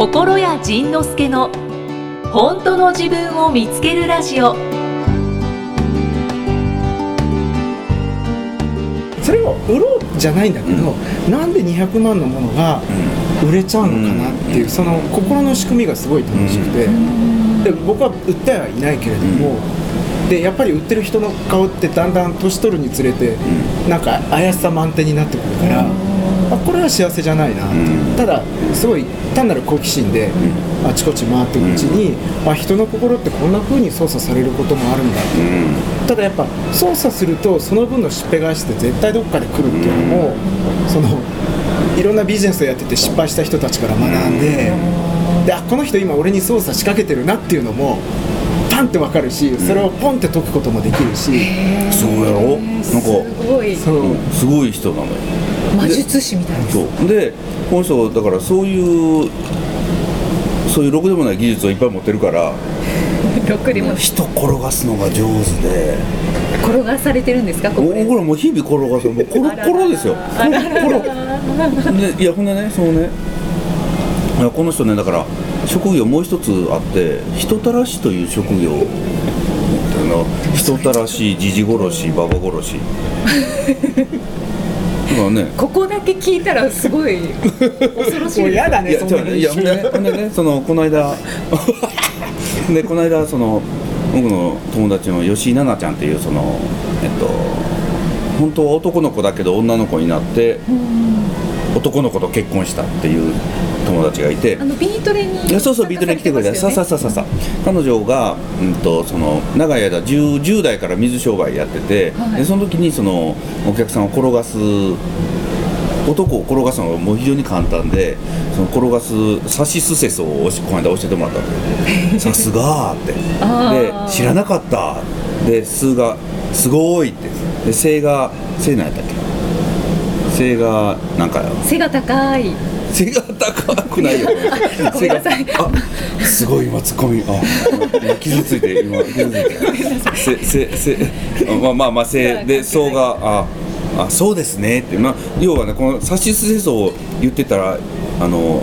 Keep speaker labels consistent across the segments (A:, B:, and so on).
A: 心谷仁之助の本当の自分を見つけるラジオ。
B: それを売ろうじゃないんだけど、なんで200万のものが売れちゃうのかなっていう、その心の仕組みがすごい楽しくて、で僕は売ってはいないけれども、でやっぱり売ってる人の顔ってだんだん年取るにつれて、なんか怪しさ満点になってくるから、あこれは幸せじゃないなう、ただすごい単なる好奇心で、あちこち回っていくうちに、あ人の心ってこんな風に操作されることもあるんだって、ただやっぱ操作するとその分のしっぺ返しって絶対どっかで来るっていうのも、そのいろんなビジネスをやってて失敗した人たちから学んで、であこの人今俺に操作しかけてるなっていうのもパンってわかるしそれをポンって解くこともできるし、
C: そうやろ？なんか
D: すごい。
B: その
C: すごい人なのよ
D: 魔術師みたいです。
C: そう。でこの人だからそういうそういうろくでもない技術をいっぱい持ってるから。
D: ろくでも
C: 人転がすのが上手で。
D: 転がされてるんですか？ここで。
C: もうこれもう日々転がす。もうコロコロですよ。コロコロでいやほんでねそうね。いやこの人ねだから職業もう一つあって人たらしという職業。あの人たらしじじ殺しババ殺し ね。
D: ここだけ聞いたらすごい恐ろしい
B: もう嫌だ
C: いや
B: ねそんな
C: 違ういやほんでほんでねそのこの間で この間その僕の友達の吉井奈々ちゃんっていうそのえっと本当は男の子だけど女の子になって男の子と結婚したっていう友達がいて。
D: あのビートレに
C: いやそうそうビートに来てくれた。さささささ彼女が、うん、とその長い間 10, 10代から水商売やってて、
D: はい。
C: でその時にそのお客さんを転がす男を転がすのがもう非常に簡単でその転がすサシスセソをおしこの間教えてもらったの。さすがーって。
D: あ
C: で
D: ー
C: 知らなかった。で数がすごいって。で性が性なんやったっけ？性がなんか
D: 背が高い
C: 背が高くないよ。
D: ごめんなさい。
C: あすごい今ツッコミ。あ今傷ついて今傷ついて。せせせまあまあまあせで層がああそうですね。ってまあ要はねこのサシスセソを言ってたらあの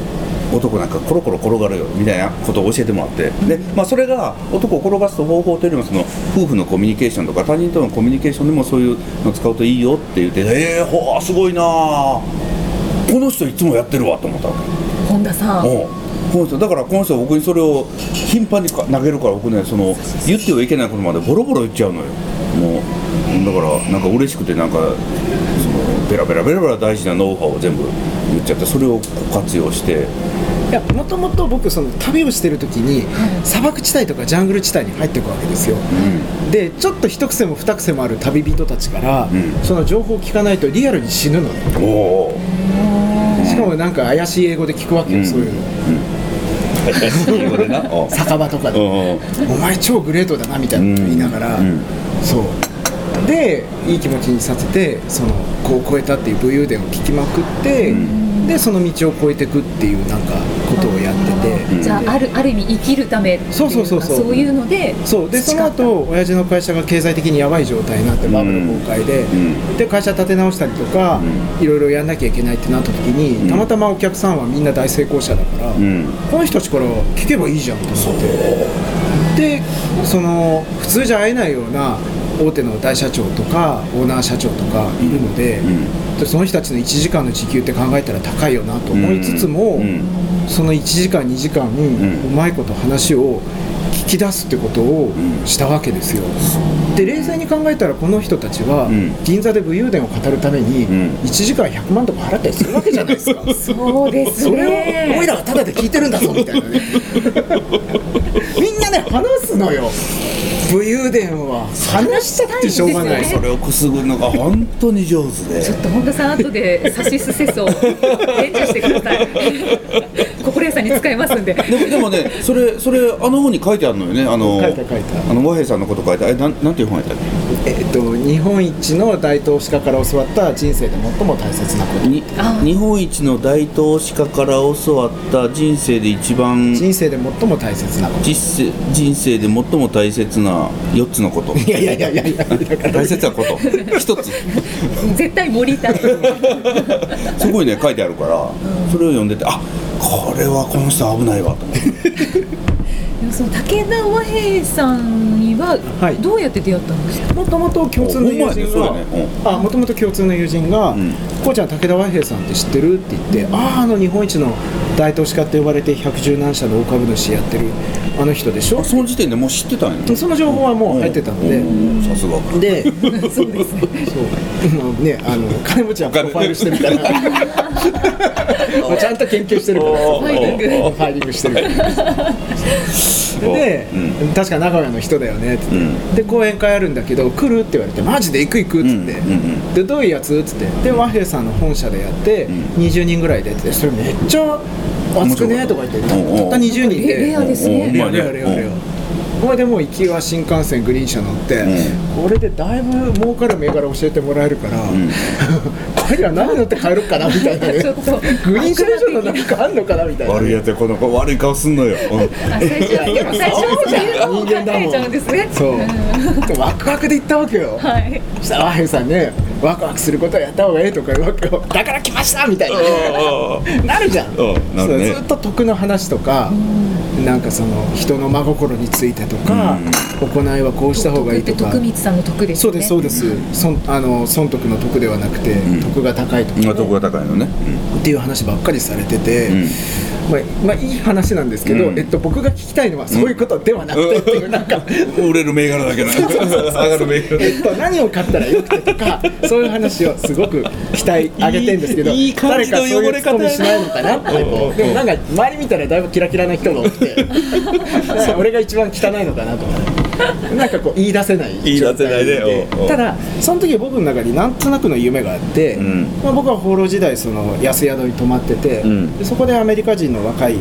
C: 男なんかコロコロ転がるよみたいなことを教えてもらって。で、まあ、それが男を転がす方法というよりもその夫婦のコミュニケーションとか他人とのコミュニケーションでもそういうのを使うといいよって言ってええー、ほーすごいなーこの人いつもやってるわと思ったわけ。
D: 本田さん。
C: う。んこの人だからこの人は僕にそれを頻繁にか投げるから僕ねその言ってはいけないことまでボロボロ言っちゃうのよ。もうだからなんか嬉しくてなんかそのベラベラベラベラ大事なノウハウを全部言っちゃってそれをこう活用して。
B: いやもともと僕その旅をしてる時に砂漠地帯とかジャングル地帯に入っていくわけですよ。でちょっと一癖も二癖もある旅人たちから、
C: ん。
B: その情報を聞かないとリアルに死ぬのね。
C: おお
B: しかもなんか怪しい英語で聞くわけよ、
C: うん。
B: そういうの。
C: 英語でな。お
B: 酒場とかで、
C: うん
B: お前超グレートだなみたいな。こと言いながら、
C: うん。
B: そう。でいい気持ちにさせてそのこう超えたっていう武勇伝を聞きまくって、でその道を越えていくっていうなんかてて、
D: じゃああるある意味生きるため
B: そうそうそうそう。
D: そういうので
B: そう。でその後親父の会社が経済的にやばい状態になってバブル崩壊で、
C: ん。
B: で会社立て直したりとか、いろいろやんなきゃいけないってなった時に、たまたまお客さんはみんな大成功者だから、
C: うん。
B: この人たちから聞けばいいじゃんと思って。でその普通じゃ会えないような大手の大社長とかオーナー社長とかいるので,、でその人たちの1時間の時給って考えたら高いよなと思いつつも、
C: うん
B: その1時間2時間、うまいこと話を聞き出すってことをしたわけですよ。で冷静に考えたらこの人たちは
C: ん。
B: 銀座で武勇伝を語るために
C: ん。
B: 1時間100万とか払ったりするわけじゃないですか。
D: そうです
B: それを
D: ね
B: おいらはただで聞いてるんだぞみたいなね。みんなね話すのよ。武勇伝は。話したってしょうがない。
C: それをくすぐるのが本当に上手で。
D: ちょっと本田さん後でサシスセソ伝授してくださいに使いますんで。
C: でもでもねそれそれあの本に書いてあるのよね。あの
B: 書いた書いた。
C: あの和平さんのこと書いてあれなんなんていう本やったっけ？
B: えっと日本一の大投資家から教わった人生で最も大切なこと。
C: に
D: あ
C: 日本一の大投資家から教わった人生で一番
B: 人生で最も大切なこと。
C: 実生人生で最も大切な4つのこと。
B: いやいやいやいやいや。
C: 大切なこと。一つ。
D: 絶対盛りたい
C: すごいね書いてあるから、それを読んでて。あこれはこの人危ないわと思って。
D: その武田和平さんには
B: はい。
D: どうやって出会ったんですか、
B: もともと共通の友人が
C: だね。
B: あもともと共通の友人が
C: ん「
B: こうちゃん武田和平さんって知ってる?」って言って「あああの日本一の大投資家って呼ばれて百何社の大株主やってるあの人でしょ？
C: あ」その時点でもう知ってたんやね。
B: その情報はもう入ってたので。
C: うん。さすが。
B: で そうですね。そう。まあねあの金持ちはプロファイルしてるから。まあちゃんと研究してるから。
C: おー。
B: ファイリングファイリングしてるからで、
C: うん。
B: 確か名古屋の人だよねって。言って、
C: うん。
B: で講演会あるんだけど来るって言われてマジで行く行くっつって、
C: うんうんうん。
B: でどういうやつっつって。で和平さんの本社でやって、
C: ん。
B: 20人ぐらいでってそれめっちゃ熱くねとか言ってたった20人で。
D: レレアですね。
B: レアレアレアレアこれでもう行きは新幹線グリーン車乗って、
C: う
B: これでだいぶ儲かる銘柄教えてもらえるから、
C: ん。
B: これら何乗って帰ろうかなみたいなね。
D: ちょっと。
B: グリーン車以上のなんかあんのかなみたいな
C: 悪いやつやこの子悪い顔すんのよ、うん。
B: 人間だもんそう。でワクワクで行ったわけよ、
D: はい。
B: そしたら和平さんねワクワクすることはやった方がいいとか言うわけよ。だから来ましたみたいな。ねなるじゃん。
C: ね。
B: そうずっと得の話とかなんかその人の真心についてとか行いはこうした方がいいとか。
D: 徳光さんの徳です
B: そうですそうです、損あの損得の得ではなくて、
C: ん。
B: 得が高いとか、
C: まあ、どこが高いのね、
B: っていう話ばっかりされてて、
C: うん
B: まあ、まあいい話なんですけど、
C: うん。
B: えっと、僕が聞きたいのはそういうことではなくてっていう、なんか。
C: う ん売れる銘柄だけな上がる銘柄。
B: えっと、何を買ったらよくてとかそういう話をすごく期待上げてんですけど
C: いい感じの汚れ方。
B: しないのかなでもなんか周り見たらだいぶキラキラな人が多くて。俺が一番汚いのかなとかなんかこう言い出せない状態で。ただその時僕の中になんとなくの夢があって、
C: ん。
B: まあ、僕は放浪時代その安宿に泊まってて、
C: ん。
B: でそこでアメリカ人の若い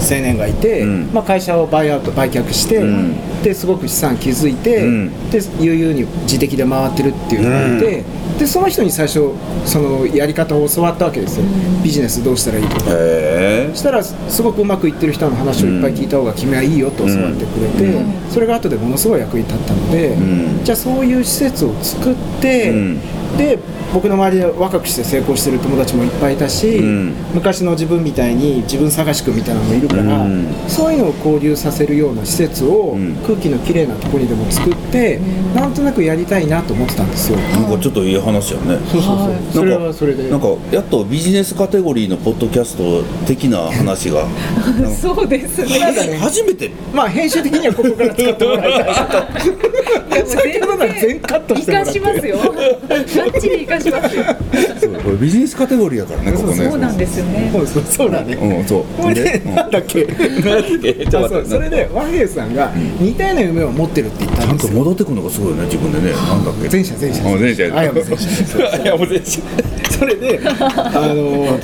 B: 青年がいて、
C: うん。
B: まあ、会社をバイアウト売却して、
C: うん。
B: ですごく資産築いて、
C: うん。
B: で悠々に自力で回ってるっていうのがいて、でその人に最初そのやり方を教わったわけですよ、ビジネスどうしたらいいとか。
C: へ
B: そしたらすごくうまくいってる人の話をいっぱい聞いた方が君はいいよと教わってくれて、それが後でものすごい役に立ったので、
C: ん。
B: じゃあそういう施設を作って、
C: うん
B: で僕の周りで若くして成功してる友達もいっぱいいたし、
C: ん。
B: 昔の自分みたいに自分探しくみたいなのもいるから、
C: うん。
B: そういうのを交流させるような施設を
C: ん。
B: 空気のきれいなところにでも作って、なんとなくやりたいなと思ってたんですよ。
C: えなんかちょっといい話やね。
B: そうそうそう、
D: はい。
B: それはそれで。
C: なんかやっとビジネスカテゴリーのポッドキャスト的な話が。
D: そうですね。
B: なんかね
C: 初めて。
B: まあ編集的にはここから使ってもらいたい。なと。先ほどのは全カットしてもらって。
D: 生かしますよバッチリ生かしますよ。
C: そうこれビジネスカテゴリーやからねここね。
D: そうなんですよね。
B: そうそうそうだね。
C: うんそう。
B: これで、
C: うん。
B: なんだっけ？
C: えちょ
B: あそうそれで和平さんが似たような夢を持ってるって言った
C: ちゃんと
B: んですよ。
C: 戻ってくるのがすごいよね自分でね。なんだっけ？
B: 前者前者。
C: あ前者。
B: あやむ前者。
C: あやむ前者
B: それで、あの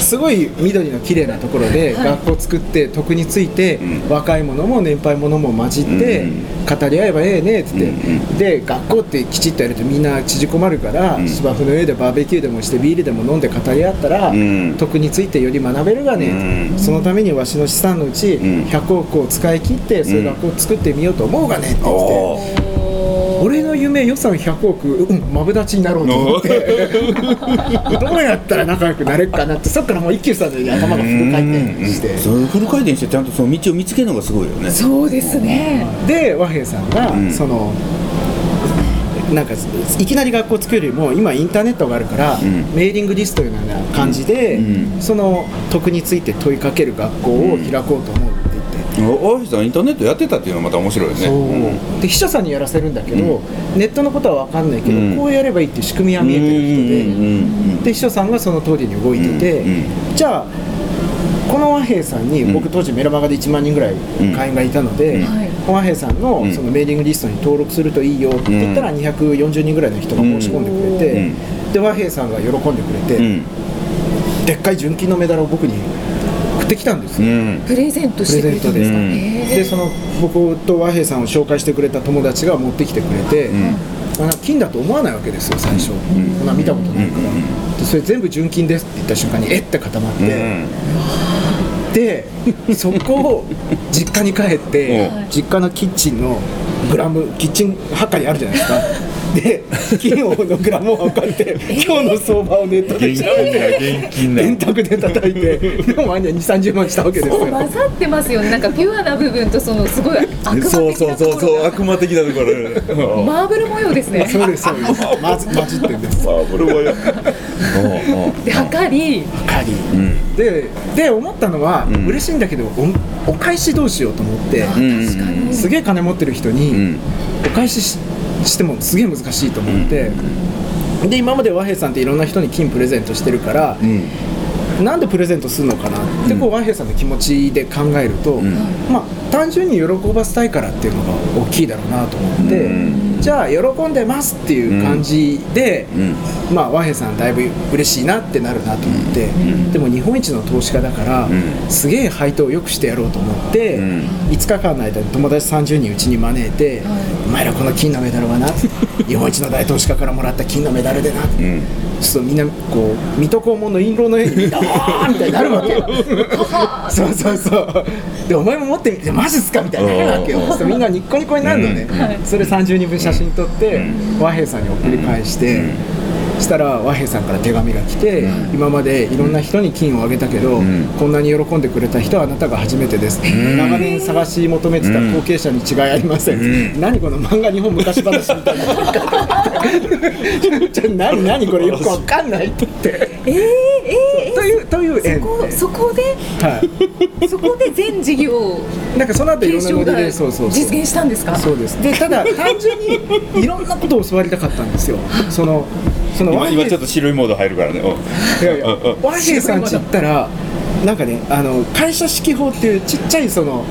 B: すごい緑の綺麗なところで学校作って徳について、
C: うん。
B: 若い者も年配者も混じって、
C: うん
B: 語り合えばええねっつって、
C: うん
B: で学校ってきちっとやるとみんな縮こまるから、
C: ん。
B: 芝生の上でバーベキューでもしてビールでも飲んで語り合ったら、
C: うん。
B: 徳についてより学べるがね、
C: うん。
B: そのためにわしの資産のうち
C: ん。
B: 100億を使い切ってそういう学校を作ってみようと思うがねって言って俺の夢予算100億うんマブダチになろうと思って。どうやったら仲良くなれるかなってそっからもう一休さんのように頭がフル回転して。
C: それフル回転してちゃんとその道を見つけるのがすごいよね。
D: そうですね。
B: で和平さんが、
C: うん。
B: そのなんかいきなり学校作るよりも今インターネットがあるから、
C: ん。
B: メーリングリストのような感じで、
C: うん。
B: その徳について問いかける学校を開こうと思う。
C: 大橋さんインターネットやってたっていうのはまた面白いよね。
B: そう。で秘書さんにやらせるんだけど、ネットのことは分かんないけど、
C: うん。
B: こうやればいいっていう仕組みは見えてる人で、
C: うんうんうん
B: で秘書さんがその通りに動いてて、
C: うんうん
B: じゃあこの和平さんに、
C: うん。
B: 僕当時メルマガで1万人ぐらい会員がいたので、和平さんの
C: うん
B: そのメーリングリストに登録するといいよって言ったら240人ぐらいの人が申し込んでくれて、
C: うん。
B: で和平さんが喜んでくれて、
C: うん。
B: でっかい純金のメダルを僕に送ってきたんですよ。
C: うん。
D: プレゼントしてくれたんですか？ね
B: でその僕と和平さんを紹介してくれた友達が持ってきてくれて、
C: ん。
B: あ金だと思わないわけですよ最初、そん。な見たことないから、でそれ全部純金ですって言った瞬間にえ？って固まって、
C: うん。
B: でそこを実家に帰って
C: うん
B: 実家のキッチンのグラムキッチンハッカーにあるじゃないですかで金をのグラムを測って今日の相場をネットで調べて
C: 現金だ。
B: 電卓で叩いてでもあんには2 3 0万したわけですよ。
D: 混ざってますよね。なんかピュアな部分とそのすごい悪魔
C: そうそうそうそう悪魔的なところ。
D: マーブル模様ですね。
B: そうですそうです。まず混じってんです。
C: あこれはや
D: で測り。
B: カリ
C: うん。
B: でで思ったのは、
C: うん。
B: 嬉しいんだけどおお返しどうしようと思って、
C: うん。
D: 確かに。
B: すげえ金持ってる人に、
C: うん。
B: お返しししてもすげえ難しいと思って、で今まで和平さんっていろんな人に金プレゼントしてるから、
C: うん。
B: なんでプレゼントするのかなってこう和平さんの気持ちで考えると、
C: ん。
B: まあ単純に喜ばせたいからっていうのが大きいだろうなと思って、
C: うん。
B: じゃあ喜んでますっていう感じで、
C: うん。
B: まあ和平さんだいぶ嬉しいなってなるなと思って、でも日本一の投資家だから、
C: ん。
B: すげえ配当を良くしてやろうと思って、
C: うん。
B: 5日間の間に友達30人うちに招いて、お前らこの金のメダルはな 日本一の大投資家からもらった金のメダルでな、
C: うん
B: ちょっとみんなこう水戸黄門の印籠のようにあーみたいになるわけよ。そうそうそう。でお前も持ってみてマジっすか？みたいになるわけよ。
C: うん
B: そうみんなニッコニコになるのね、それ30人分写真撮って、和平さんに送り返して、したら和平さんから手紙が来て、今までいろんな人に金をあげたけど、
C: ん。こ
B: こんなに喜んでくれた人はあなたが初めてです、長年探し求めてた後継者に違いありません、
C: うん。
B: 何この漫画日本昔話みたいな。何何これよくわかんないって言って。
D: えー、えー、
B: というという縁
D: そこそこで
B: はい。
D: そこで全事業
B: なんかその後いろ
D: 継承が
B: んなノリで
D: 実現したんですか？
B: そうです。でただ 単純にいろんなことを教わりたかったんですよ。そのその
C: 今今ちょっと白いモード入るからね。お。
B: いやいや 和平さんち行ったらなんかねあの会社指揮法っていうちっちゃいその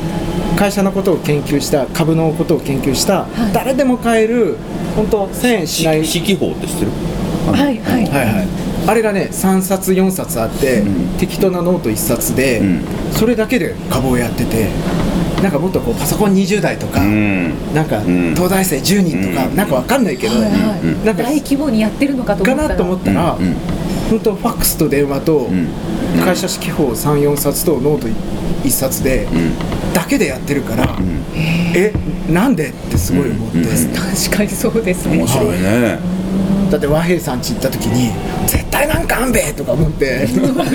B: 会社のことを研究した株のことを研究した、誰でも買える本当1000円しない
C: 四季報って知ってる？
D: はいはい。
B: はいはいあれがね3冊4冊あって、
C: ん。
B: 適当なノート1冊で、
C: うん。
B: それだけで株をやっててなんかもっとこうパソコン20台とか、
C: うん。
B: なんか
C: ん。
B: 東大生10人とか、
C: うん。
B: なんかわかんないけど、
D: はいはい。
C: うん。
B: なんか
D: 大規模にやってるのかと思ったら。
B: かなと思ったら、本当ファックスと電話と、
C: ん。
B: 会社四季報3、4冊とノート1冊で、
C: うん。
B: だけでやってるから、
C: ん。
B: えなんで？ってすごい思って、
C: うん。うん。
D: 確かにそうですね。
C: 面白いね
B: だって和平さん家行った時に絶対なんかあんべえとか思って。
C: なんだろ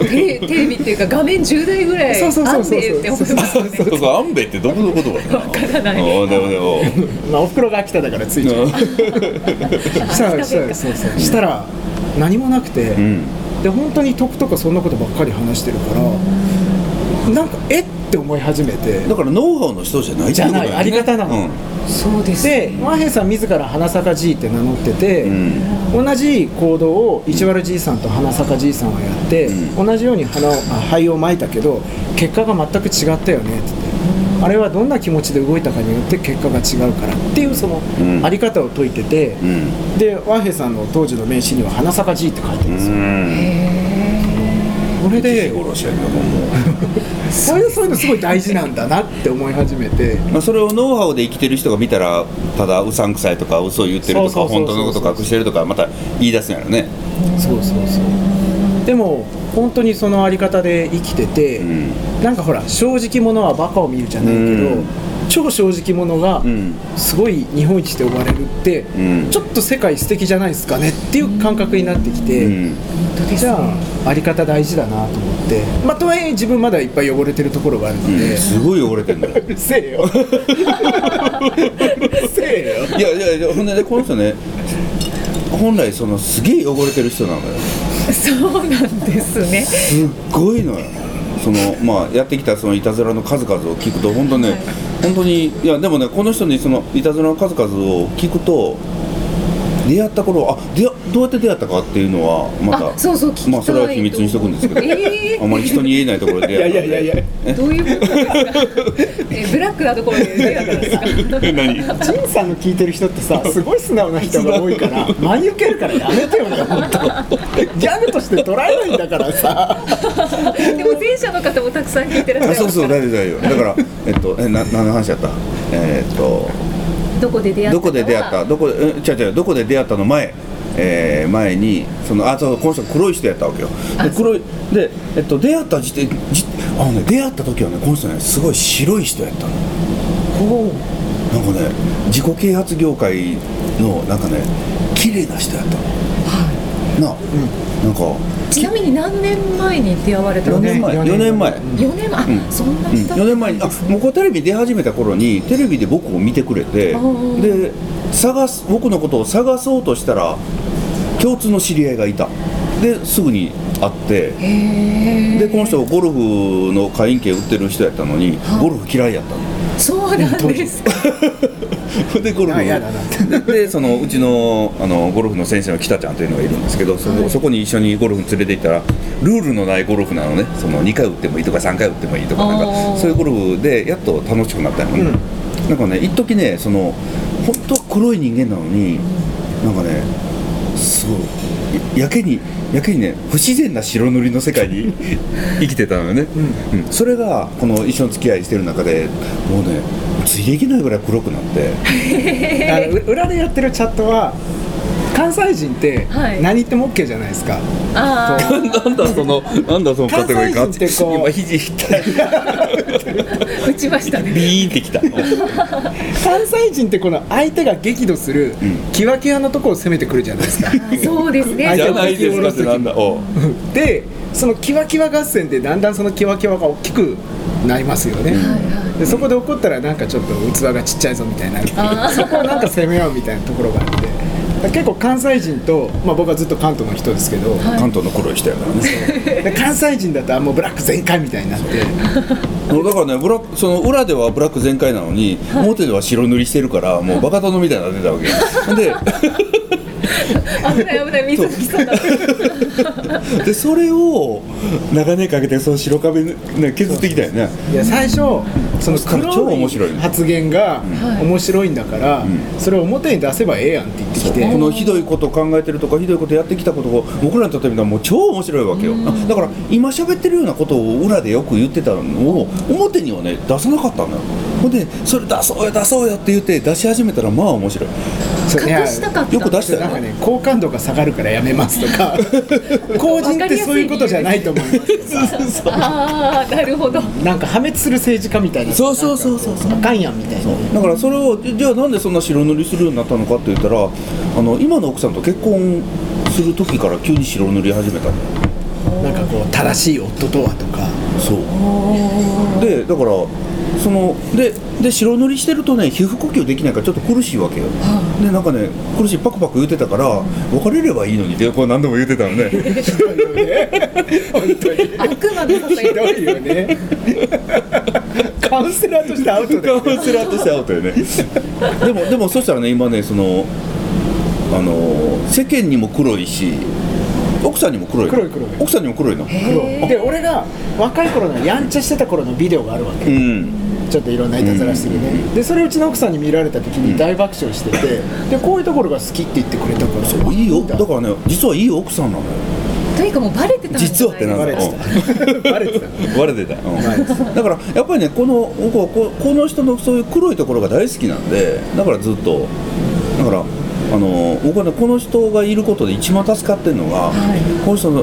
C: う
D: テレテレビっていうか画面10台ぐらい
B: そうそうそうそう
D: あんでって思ってますよね。
C: そうそうアンベってどこの言葉
D: わからない。
C: おでもでも。
B: まあおふくろが秋田だからついちゃうしたらしたらそうそうしたら何もなくて、
C: うん。
B: で本当に得とかそんなことばっかり話してるからなんかえって思い始めて。
C: だからノウハウの人じゃない
B: じゃない。
C: ね
B: あり方なの。
C: うん。
D: そうです。
B: で和平さん自ら花坂 G って名乗ってて、
C: うん。
B: 同じ行動を市原じいさんと花坂じいさんはやって、
C: う
B: 同じように花をあ灰をまいたけど結果が全く違ったよね。って言ってあれはどんな気持ちで動いたかによって結果が違うからっていうその
C: うん。
B: あり方を説いてて、
C: うん。
B: で和平さんの当時の名刺には花坂 G って書いてるんですよ、これで
C: 殺しやけども
B: そういうそういうのすごい大事なんだなって思い始めて。
C: まあそれをノウハウで生きてる人が見たらただうさんくさいとか嘘を言ってるとか本当のこと隠してるとかまた言い出すんやろね。
B: そうそうそう。でも本当にそのあり方で生きてて、
C: うん。
B: なんかほら正直者はバカを見るじゃないけど、
C: うん
B: 超正直者が
C: うん。
B: すごい日本一って呼ばれるって、
C: うん。
B: ちょっと世界素敵じゃないですかねっていう感覚になってきて、
C: うん。
B: じゃああり方大事だなと思って。まあとはいえ自分まだいっぱい汚れてるところがあるので、
C: すごい汚れてんだよ。
B: う るせえよ。う るせえよ。
C: いやいやいやほんでねこの人ね本来そのすげえ汚れてる人なのよ。
D: そうなんですね。
C: すっごいのよそのまあやってきたそのいたずらの数々を聞くと本当ね、本当にいやでもねこの人にそのいたずらの数々を聞くと出会った頃あ出会どうやって出会ったかっていうのはまた
D: あそうそう聞きたい
C: まあそれは秘密にしとくんですけど、
D: えー。
C: あまり人に言えないところで
B: いやいやいやいや。
D: どういうことですか？えブラックなところで出会ったんですか？
C: 何？
B: ジンさんの聞いてる人ってさ すごい素直な人が多いから真に受けるからやめてよね本当ギャグとして捉えないんだからさ。
D: でも前者の方もたくさん聞いてらっしゃ
C: あそうそう大丈夫大丈夫。だからえっとえな何の話だった？えっと
D: どこで出会った
C: どこで出会った？どこでえ違う違うどこで出会ったの前？えー前にそのあそうこの人黒い人やったわけよ。で黒いで、えっと、出会った時点じあの、ね、出会った時はねこの人ねすごい白い人やったの。なんかね自己啓発業界のなんかね綺麗な人やったのなあ、なんか。
D: ちなみに何年前に出会われた
C: 4
D: んですか？
C: 年前。
B: 四年
C: 4年前。
D: 4年前。あ、
C: うん。
D: そんな
C: うん、
D: に経
C: 4年前に。あもうこうテレビ出始めた頃にテレビで僕を見てくれてで探す僕のことを探そうとしたら共通の知り合いがいた。ですぐに会って。でこの人ゴルフの会員権売ってる人やったのに
D: はい。
C: ゴルフ嫌いやったの
D: そうなんですか。
C: でゴルフででそのうちのあのゴルフの先生の北ちゃんというのがいるんですけどそこ,、そこに一緒にゴルフに連れて行ったらルールのないゴルフなのね。その2回打ってもいいとか3回打ってもいいとかなんかそういうゴルフでやっと楽しくなったのね、な。ん。かね一時ねその本当は黒い人間なのになんかねすごいやけにやけにね不自然な白塗りの世界に 生きてたのよね、うん。それがこの一緒に付き合いしてる中でもうねついていけないぐらい黒くなって。
B: あのう裏でやってるチャットは関西人って
D: はい。
B: 何言っても OK じゃないですか、
D: ああ
C: なんだそのなんだそのカテゴリー
B: 関西人ってこう
C: 今肘痛い
D: 打ちましたね。
C: ビーンってきた。
B: 関西人ってこの相手が激怒するキワキワのところを攻めてくるじゃないですか。
D: そうですね。
C: じゃないですかってなんだ。
B: でそのキワキワ合戦でだんだんそのキワキワが大きくなりますよね、でそこで怒ったらなんかちょっと器がちっちゃいぞみたいになそこをなんか攻めようみたいなところがあっ結構関西人と、まあ、僕はずっと関東の人ですけど、
C: 関東の黒い人やからね。
B: で関西人だとあもうブラック全開みたいになって。
C: もうだからねブラックその裏ではブラック全開なのに、表では白塗りしてるからもうバカ殿みたいになってたわけよ。で
D: 危ない危ない水吹きそうだ
C: でそれを長年かけてその白壁、ね、削ってきたよね。
B: いや最初その黒い発言が面白いんだから、それを表に出せばええやんって言ってきて、
C: このひどいこと考えてるとかひどいことやってきたことを僕らにとってみたらもう超面白いわけよ、あだから今喋ってるようなことを裏でよく言ってたのを表にはね出さなかったのよほんでそれ出そうよ出そうよって言って出し始めたらまあ面白い。
D: 隠したかった。
C: よく出したよね。
B: なんかね好感度が下がるからやめますとか。公人ってそういうことじゃないと思います
D: ああなるほど。
B: なんか破滅する政治家みたいな。
C: そうそうそうそうそう。
B: あかんやんみたいな。
C: だからそれをじゃあなんでそんな白塗りするようになったのかって言ったらあの今の奥さんと結婚する時から急に白塗り始めたの。よ
B: なんかこう正しい夫とはとか。
C: そう。でだからそのでで白塗りしてるとね皮膚呼吸できないからちょっと苦しいわけよ、でなんかね苦しいパクパク言ってたから別れればいいのに。ってこう何度も言ってたのね。
B: 本当に
D: 悪魔のささ
B: ひどいよね。カウンセラーとしてアウトだ
C: カ
B: よ
C: ウンセラーとしてアウトよね。でもでもそしたらね今ねそのあの世間にも黒いし奥さんにも黒いの？
B: 黒い黒い。
C: 奥さんにも黒いの？
B: で俺が若い頃のやんちゃしてた頃のビデオがあるわけ。
C: うん。
B: ちょっといろんないたずらしてるね、でそれうちの奥さんに見られた時に大爆笑してて、でこういうところが好きって言ってくれたから。
C: いいよ。
B: ん
C: だからね実はいい奥さんなのよ。
D: というかもうバレてたんじゃない
C: 実はってなんだ？
B: バレてた。バレてた。
C: バレてた、うん。だからやっぱりねこの僕はここの人のそういう黒いところが大好きなんでだからずっと。だからあの僕はねこの人がいることで一番助かってるのが、この人の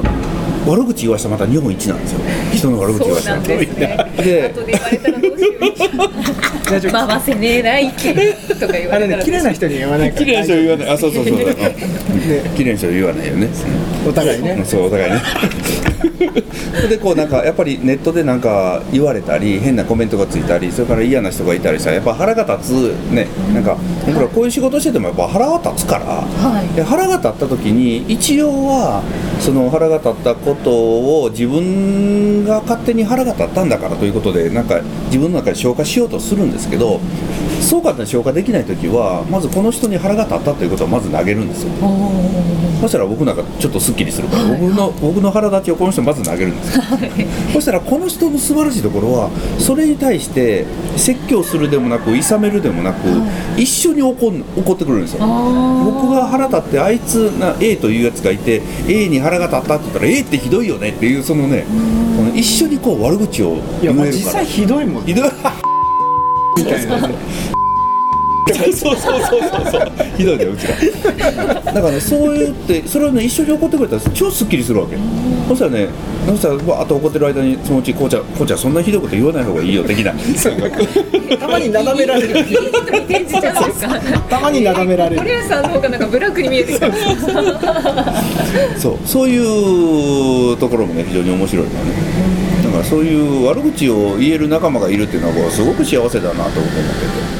C: 悪口言わしたらまた日本一なんですよ。人の悪口言わしたら
D: ですね
C: で
D: 後で言われたらどうしよう回せねえな意見とか言わ
B: あ
D: れたら。
B: 綺麗な人には言わないから。
C: 綺麗な人言わない。あそうそうそう、うん
B: ね
C: 綺麗な人言わないよね。
B: お互いね。
C: うんそうお互いね。でこうなんかやっぱりネットでなんか言われたり変なコメントがついたりそれから嫌な人がいたりさやっぱ腹が立つね。なんか僕らこういう仕事しててもやっぱ腹が立つから、
D: はい。
C: で腹が立った時に一応はその腹が立ったことを自分が勝手に腹が立ったんだからということでなんか自分の中で消化しようとするんですけどそう簡単に消化できない時はまずこの人に腹が立ったということをまず投げるんですよ。そしたら僕なんかちょっとすっきりするから、僕の僕の腹立ちをこの人にまず投げるんですよ、そしたらこの人の素晴らしいところはそれに対して説教するでもなく諌めるでもなく、一緒に怒ん怒ってくれるんですよ。僕が腹立ってあいつな A というやつがいて A に腹が立ったって言ったら A ってひどいよねっていうそのねこの一緒にこう悪口を
B: いや
C: 言えるから。
B: まあ実際ひどいもん。
C: ひどい。
B: みたいな
C: そうそうそうそう。そうひどいねうちら。だからねそう言ってそれをね一緒に怒ってくれたら超すっきりするわけ。そしたらねそしたらわーっと怒ってる間にそのうちこうちゃんこうちゃんそんなひどいこと言わない方がいいよ的な。
E: たまになだめられる
B: 転じちゃうんですか
E: たまになだめられる。
B: 堀谷さんの方がなんかブラックに見えてきた。
C: そうそういうところもね非常に面白いのね。だからそういう悪口を言える仲間がいるっていうのはこうすごく幸せだなと思ってて